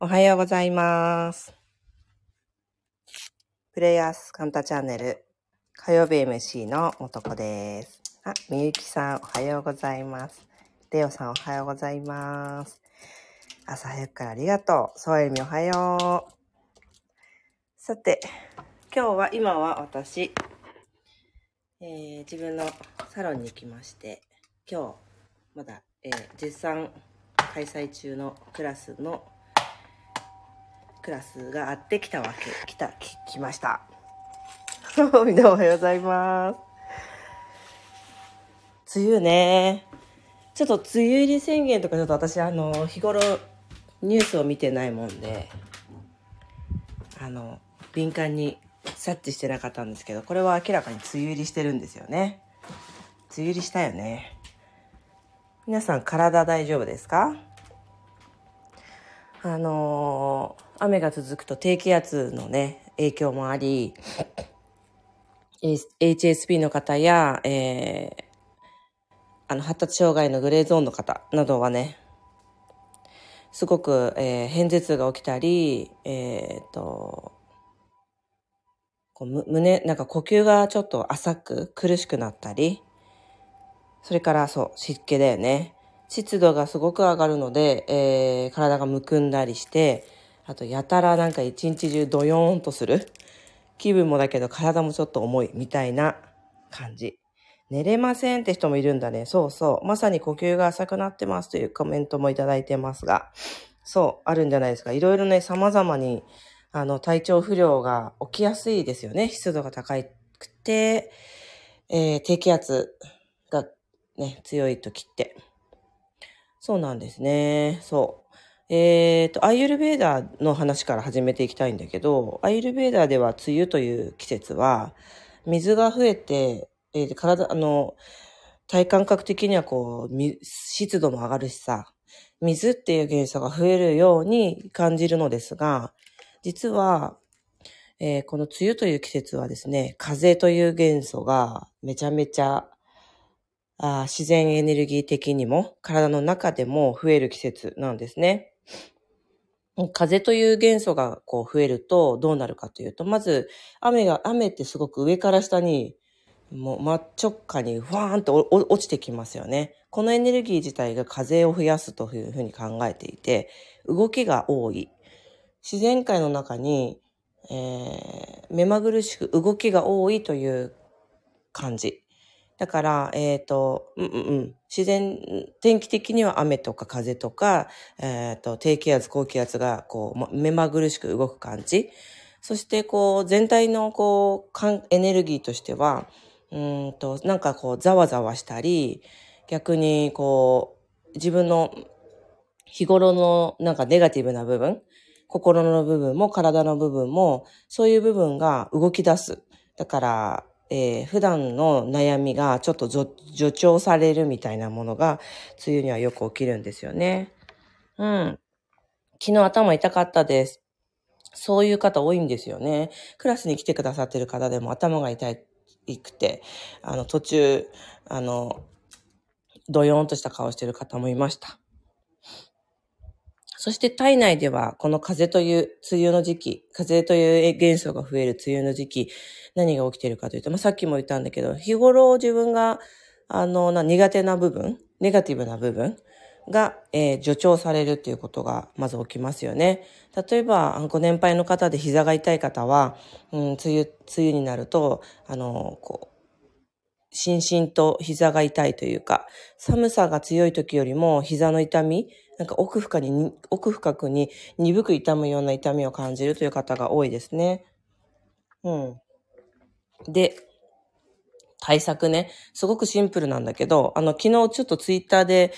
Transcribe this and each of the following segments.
おはようございます。プレイヤースカンタチャンネル火曜日 MC のもとこです。あ、みゆきさんおはようございます。レオさんおはようございます。朝早くからありがとう。そうえみおはよう。さて、今日は、今は私、えー自分のサロンに行きまして、今日、まだ、えー絶賛開催中のクラスのクラスがあってきたわけ、来た、き来ました。みんなおはようございます。梅雨ね。ちょっと梅雨入り宣言とかちょっと私あの、日頃ニュースを見てないもんで、あの、敏感に察知してなかったんですけど、これは明らかに梅雨入りしてるんですよね。梅雨入りしたよね。皆さん体大丈夫ですか？あのー雨が続くと低気圧のね、影響もあり、HSP の方や、えーあの、発達障害のグレーゾーンの方などはね、すごく、えー偏頭痛が起きたり、えーと、こう胸、なんか呼吸がちょっと浅く苦しくなったり、それからそう、湿気だよね。湿度がすごく上がるので、えー体がむくんだりして、あとやたらなんか一日中ドヨーンとする。気分もだけど体もちょっと重いみたいな感じ。寝れませんって人もいるんだね。そうそう。まさに呼吸が浅くなってますというコメントもいただいてますが、そう、あるんじゃないですか。いろいろね、様々に、あの、体調不良が起きやすいですよね。湿度が高くて、えー低気圧がね、強い時って。そうなんですね。そう。えっ、と、アイユルベーダーの話から始めていきたいんだけど、アイユルベーダーでは梅雨という季節は、水が増えて、えー体、あの、体感覚的にはこう、湿度も上がるしさ、水っていう元素が増えるように感じるのですが、実は、えーこの梅雨という季節はですね、風という元素がめちゃめちゃあ自然エネルギー的にも体の中でも増える季節なんですね。風という元素がこう増えるとどうなるかというと、まず雨が、雨ってすごく上から下にもう真っ直下にふわーんと落ちてきますよね。このエネルギー自体が風を増やすというふうに考えていて、動きが多い。自然界の中に、えー目まぐるしく動きが多いという感じ。だから、えっ、と、うんうんうん。自然、天気的には雨とか風とか、えっ、と、低気圧、高気圧が、こう、目まぐるしく動く感じ。そして、こう、全体の、こう、エネルギーとしては、うんと、なんかこう、ざわざわしたり、逆に、こう、自分の日頃の、なんかネガティブな部分、心の部分も体の部分も、そういう部分が動き出す。だから、えー普段の悩みがちょっと助長されるみたいなものが、梅雨にはよく起きるんですよね。うん。昨日頭痛かったです。そういう方多いんですよね。クラスに来てくださってる方でも頭が痛いくて、あの、途中、あの、ドヨーンとした顔してる方もいました。そして体内ではこの風という梅雨の時期、風という元素が増える梅雨の時期、何が起きているかというと、まあ、さっきも言ったんだけど、日頃自分が、あの、な苦手な部分、ネガティブな部分が、えー助長されるっていうことがまず起きますよね。例えば、ご年配の方で膝が痛い方は、うん、梅雨、梅雨になると、あの、こう、心身と膝が痛いというか、寒さが強い時よりも膝の痛み、なんか奥深に、奥深くに鈍く痛むような痛みを感じるという方が多いですね。うん。で、対策ね、すごくシンプルなんだけど、あの、昨日ちょっとツイッターで、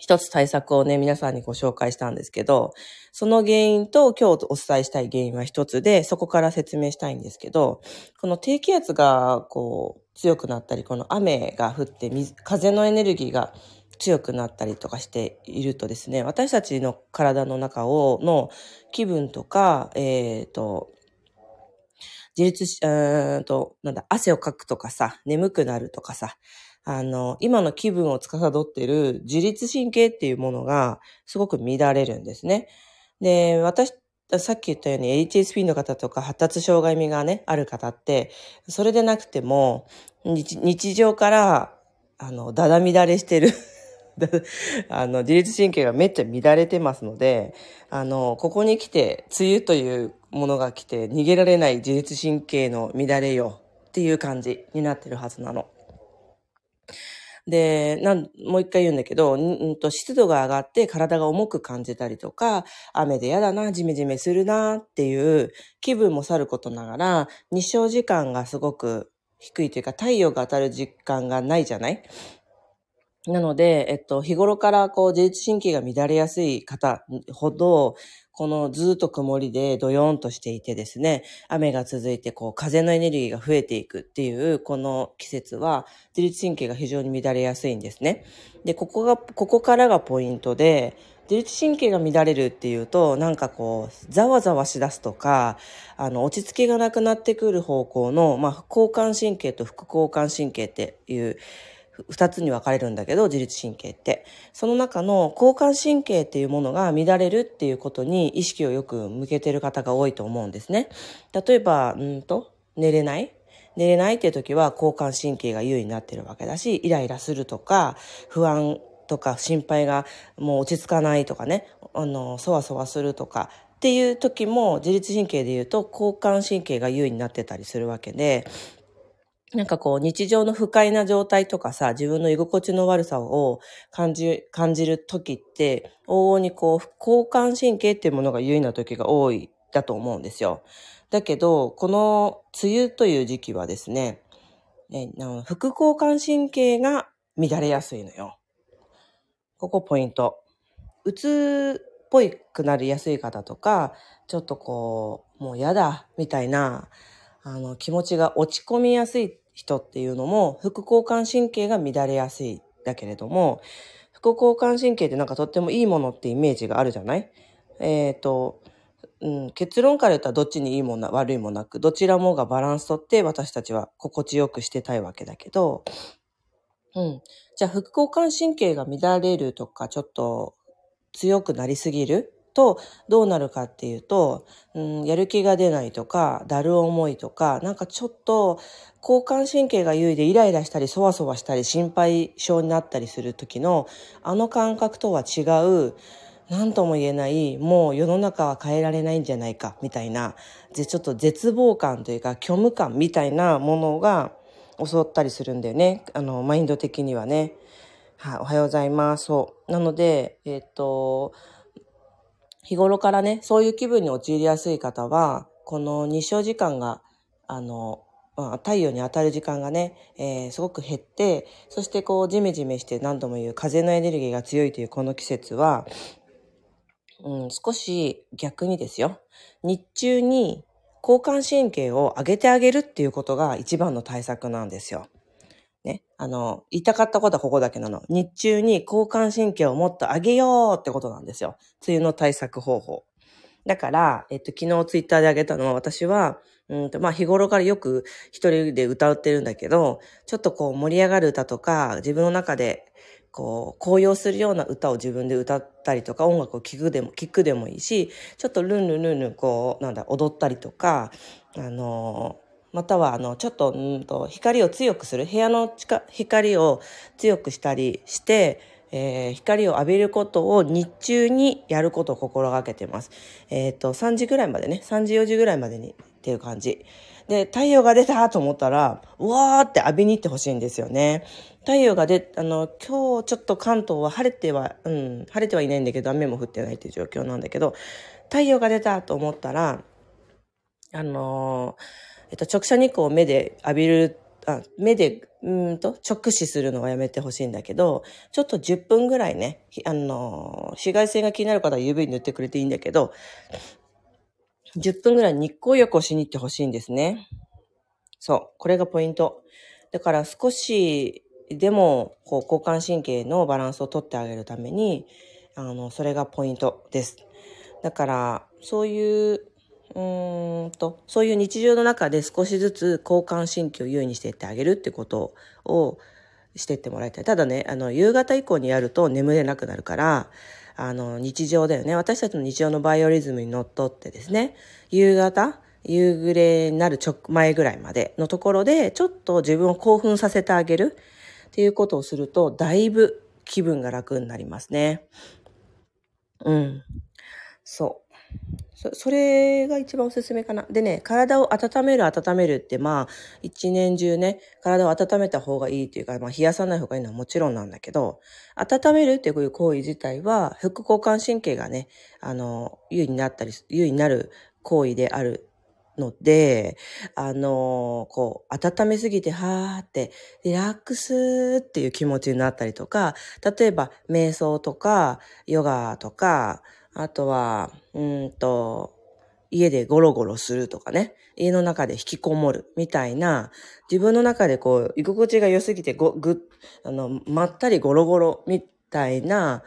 一つ対策をね、皆さんにご紹介したんですけど、その原因と今日お伝えしたい原因は一つで、そこから説明したいんですけど、この低気圧がこう強くなったり、この雨が降って、風のエネルギーが強くなったりとかしているとですね、私たちの体の中を、の気分とか、えっ、と、自律し、うんと、なんだ、汗をかくとかさ、眠くなるとかさ、あの、今の気分を司っている自律神経っていうものがすごく乱れるんですね。で、私、さっき言ったように HSP の方とか発達障害味がね、ある方って、それでなくても、日常から、あの、だだ乱れしてる あの、自律神経がめっちゃ乱れてますので、あの、ここに来て、梅雨というものが来て、逃げられない自律神経の乱れよっていう感じになってるはずなの。で、なん、もう一回言うんだけど、んと湿度が上がって体が重く感じたりとか、雨で嫌だな、ジメジメするなっていう気分もさることながら、日照時間がすごく低いというか、太陽が当たる時間がないじゃない？なので、えっと、日頃からこう自律神経が乱れやすい方ほど、このずっと曇りでドヨーンとしていてですね、雨が続いてこう風のエネルギーが増えていくっていうこの季節は自律神経が非常に乱れやすいんですね。で、ここが、ここからがポイントで、自律神経が乱れるっていうと、なんかこう、ざわざわしだすとか、あの、落ち着きがなくなってくる方向の、まあ、交感神経と副交感神経っていう、二つに分かれるんだけど、自律神経って。その中の交感神経っていうものが乱れるっていうことに意識をよく向けてる方が多いと思うんですね。例えば、うんと、寝れない寝れないっていう時は交感神経が優位になってるわけだし、イライラするとか、不安とか心配がもう落ち着かないとかね、あの、そわそわするとか、っていう時も自律神経で言うと交感神経が優位になってたりするわけで、なんかこう日常の不快な状態とかさ、自分の居心地の悪さを感じ、感じる時って、往々にこう、交感神経っていうものが優位な時が多いだと思うんですよ。だけど、この梅雨という時期はですね、ね副交感神経が乱れやすいのよ。ここポイント。うつっぽいくなりやすい方とか、ちょっとこう、もうやだ、みたいな、あの、気持ちが落ち込みやすい人っていうのも、副交感神経が乱れやすいだけれども、副交感神経ってなんかとってもいいものってイメージがあるじゃない？えっ、ー、と、うん、結論から言ったらどっちにいいもの、悪いもなく、どちらもがバランスとって私たちは心地よくしてたいわけだけど、うん。じゃあ、副交感神経が乱れるとか、ちょっと強くなりすぎると、どうなるかっていうと、うん、やる気が出ないとか、だる思いとか、なんかちょっと交感神経が優位でイライラしたり、そわそわしたり、心配性になったりする時の、あの感覚とは違う、何とも言えない、もう世の中は変えられないんじゃないか、みたいな、ちょっと絶望感というか、虚無感みたいなものが襲ったりするんだよね。あの、マインド的にはね。はい、おはようございます。そう。なので、えっ、と、日頃からね、そういう気分に陥りやすい方は、この日照時間が、あの、太陽に当たる時間がね、えー、すごく減って、そしてこう、ジメジメして何度も言う風のエネルギーが強いというこの季節は、うん、少し逆にですよ。日中に交感神経を上げてあげるっていうことが一番の対策なんですよ。あの、言いたかったことはここだけなの。日中に交感神経をもっと上げようってことなんですよ。梅雨の対策方法。だから、えっと、昨日ツイッターであげたのは私は、うんと、まあ、日頃からよく一人で歌ってるんだけど、ちょっとこう盛り上がる歌とか、自分の中でこう、高揚するような歌を自分で歌ったりとか、音楽を聴くでも、聴くでもいいし、ちょっとルンルンルンルン、こう、なんだ、踊ったりとか、あのまたは、あの、ちょっと、んと、光を強くする、部屋の光を強くしたりして、えー、光を浴びることを日中にやることを心がけてます。えっ、ー、と、3時ぐらいまでね、3時4時ぐらいまでにっていう感じ。で、太陽が出たと思ったら、うわーって浴びに行ってほしいんですよね。太陽が出、あの、今日ちょっと関東は晴れては、うん、晴れてはいないんだけど、雨も降ってないっていう状況なんだけど、太陽が出たと思ったら、あのーえっと、直射日光を目で浴びる、あ目で、うんと、直視するのはやめてほしいんだけど、ちょっと10分ぐらいね、あの、紫外線が気になる方は UV 塗ってくれていいんだけど、10分ぐらい日光浴をしに行ってほしいんですね。そう。これがポイント。だから少しでも、こう、交感神経のバランスをとってあげるために、あの、それがポイントです。だから、そういううんと、そういう日常の中で少しずつ交感神経を優位にしていってあげるってことをしていってもらいたい。ただね、あの、夕方以降にやると眠れなくなるから、あの、日常だよね。私たちの日常のバイオリズムにのっとってですね、夕方、夕暮れになる直前ぐらいまでのところで、ちょっと自分を興奮させてあげるっていうことをすると、だいぶ気分が楽になりますね。うん。そう。そそれが一番おすすめかな。でね、体を温める温めるってまあ、一年中ね、体を温めた方がいいっていうか、まあ冷やさない方がいいのはもちろんなんだけど、温めるっていう行為自体は、副交感神経がね、あの、優位になったり、優位になる行為であるので、あの、こう、温めすぎて、はーって、リラックスっていう気持ちになったりとか、例えば、瞑想とか、ヨガとか、あとは、うんと、家でゴロゴロするとかね、家の中で引きこもるみたいな、自分の中でこう、居心地が良すぎてご、ぐ、あの、まったりゴロゴロみたいな、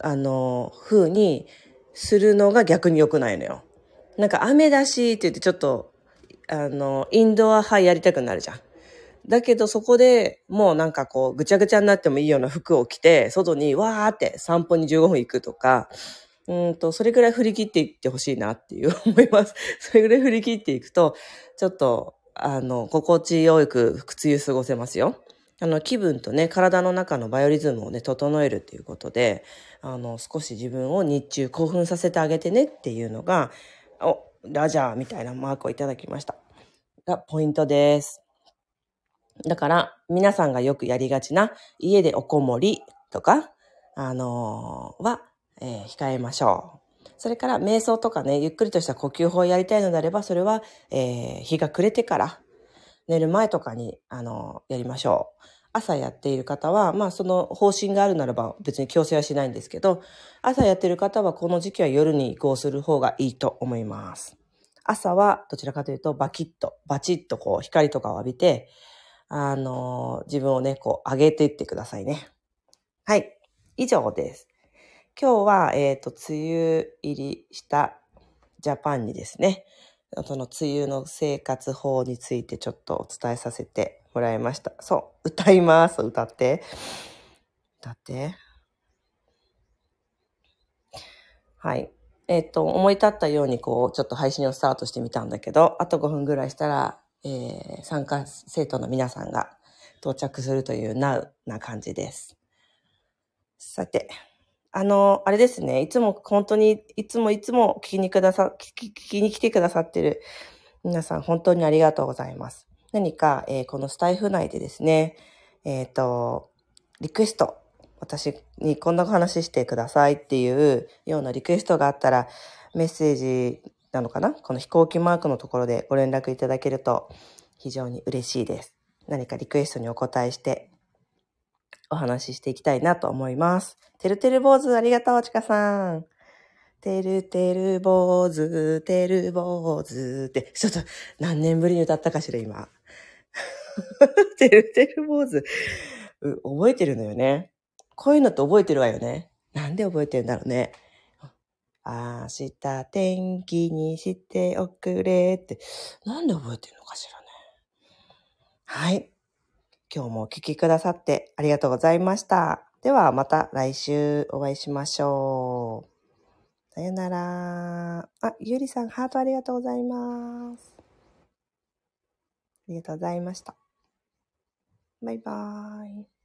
あの、風にするのが逆に良くないのよ。なんか雨だしって言ってちょっと、あの、インドア派やりたくなるじゃん。だけどそこでもうなんかこうぐちゃぐちゃになってもいいような服を着て、外にわーって散歩に15分行くとか、うんと、それぐらい振り切っていってほしいなっていう思います。それぐらい振り切っていくと、ちょっと、あの、心地よく靴湯過ごせますよ。あの、気分とね、体の中のバイオリズムをね、整えるっていうことで、あの、少し自分を日中興奮させてあげてねっていうのが、お、ラジャーみたいなマークをいただきました。が、ポイントです。だから、皆さんがよくやりがちな、家でおこもりとか、あのー、は、えー、控えましょう。それから、瞑想とかね、ゆっくりとした呼吸法をやりたいのであれば、それは、えー、日が暮れてから、寝る前とかに、あの、やりましょう。朝やっている方は、まあその方針があるならば別に強制はしないんですけど、朝やっている方はこの時期は夜に移行する方がいいと思います。朝はどちらかというとバキッと、バチッとこう光とかを浴びて、あのー、自分をね、こう上げていってくださいね。はい。以上です。今日は、えっ、ー、と、梅雨入りしたジャパンにですね、その梅雨の生活法についてちょっとお伝えさせてもらいました。そう、歌います。歌って。歌って。はい。えっ、ー、と、思い立ったようにこう、ちょっと配信をスタートしてみたんだけど、あと5分ぐらいしたら、えー、参加生徒の皆さんが到着するというなうな感じです。さて、あの、あれですね。いつも本当に、いつもいつも聞きにくださ、聞き聞きに来てくださってる皆さん本当にありがとうございます。何か、えー、このスタイフ内でですね、えっ、ー、と、リクエスト、私にこんな話してくださいっていうようなリクエストがあったら、メッセージなのかな？この飛行機マークのところでご連絡いただけると非常に嬉しいです。何かリクエストにお答えしてお話ししていきたいなと思います。てるてる坊主ありがとう、ちかさん。てるてる坊主、てる坊主って、ちょっと何年ぶりに歌ったかしら、今。てるてる坊主。覚えてるのよね。こういうのって覚えてるわよね。なんで覚えてるんだろうね。明日天気にしておくれって。なんで覚えてるのかしらね。はい。今日もお聞きくださってありがとうございました。ではまた来週お会いしましょう。さよなら。あ、ゆりさん、ハートありがとうございます。ありがとうございました。バイバーイ。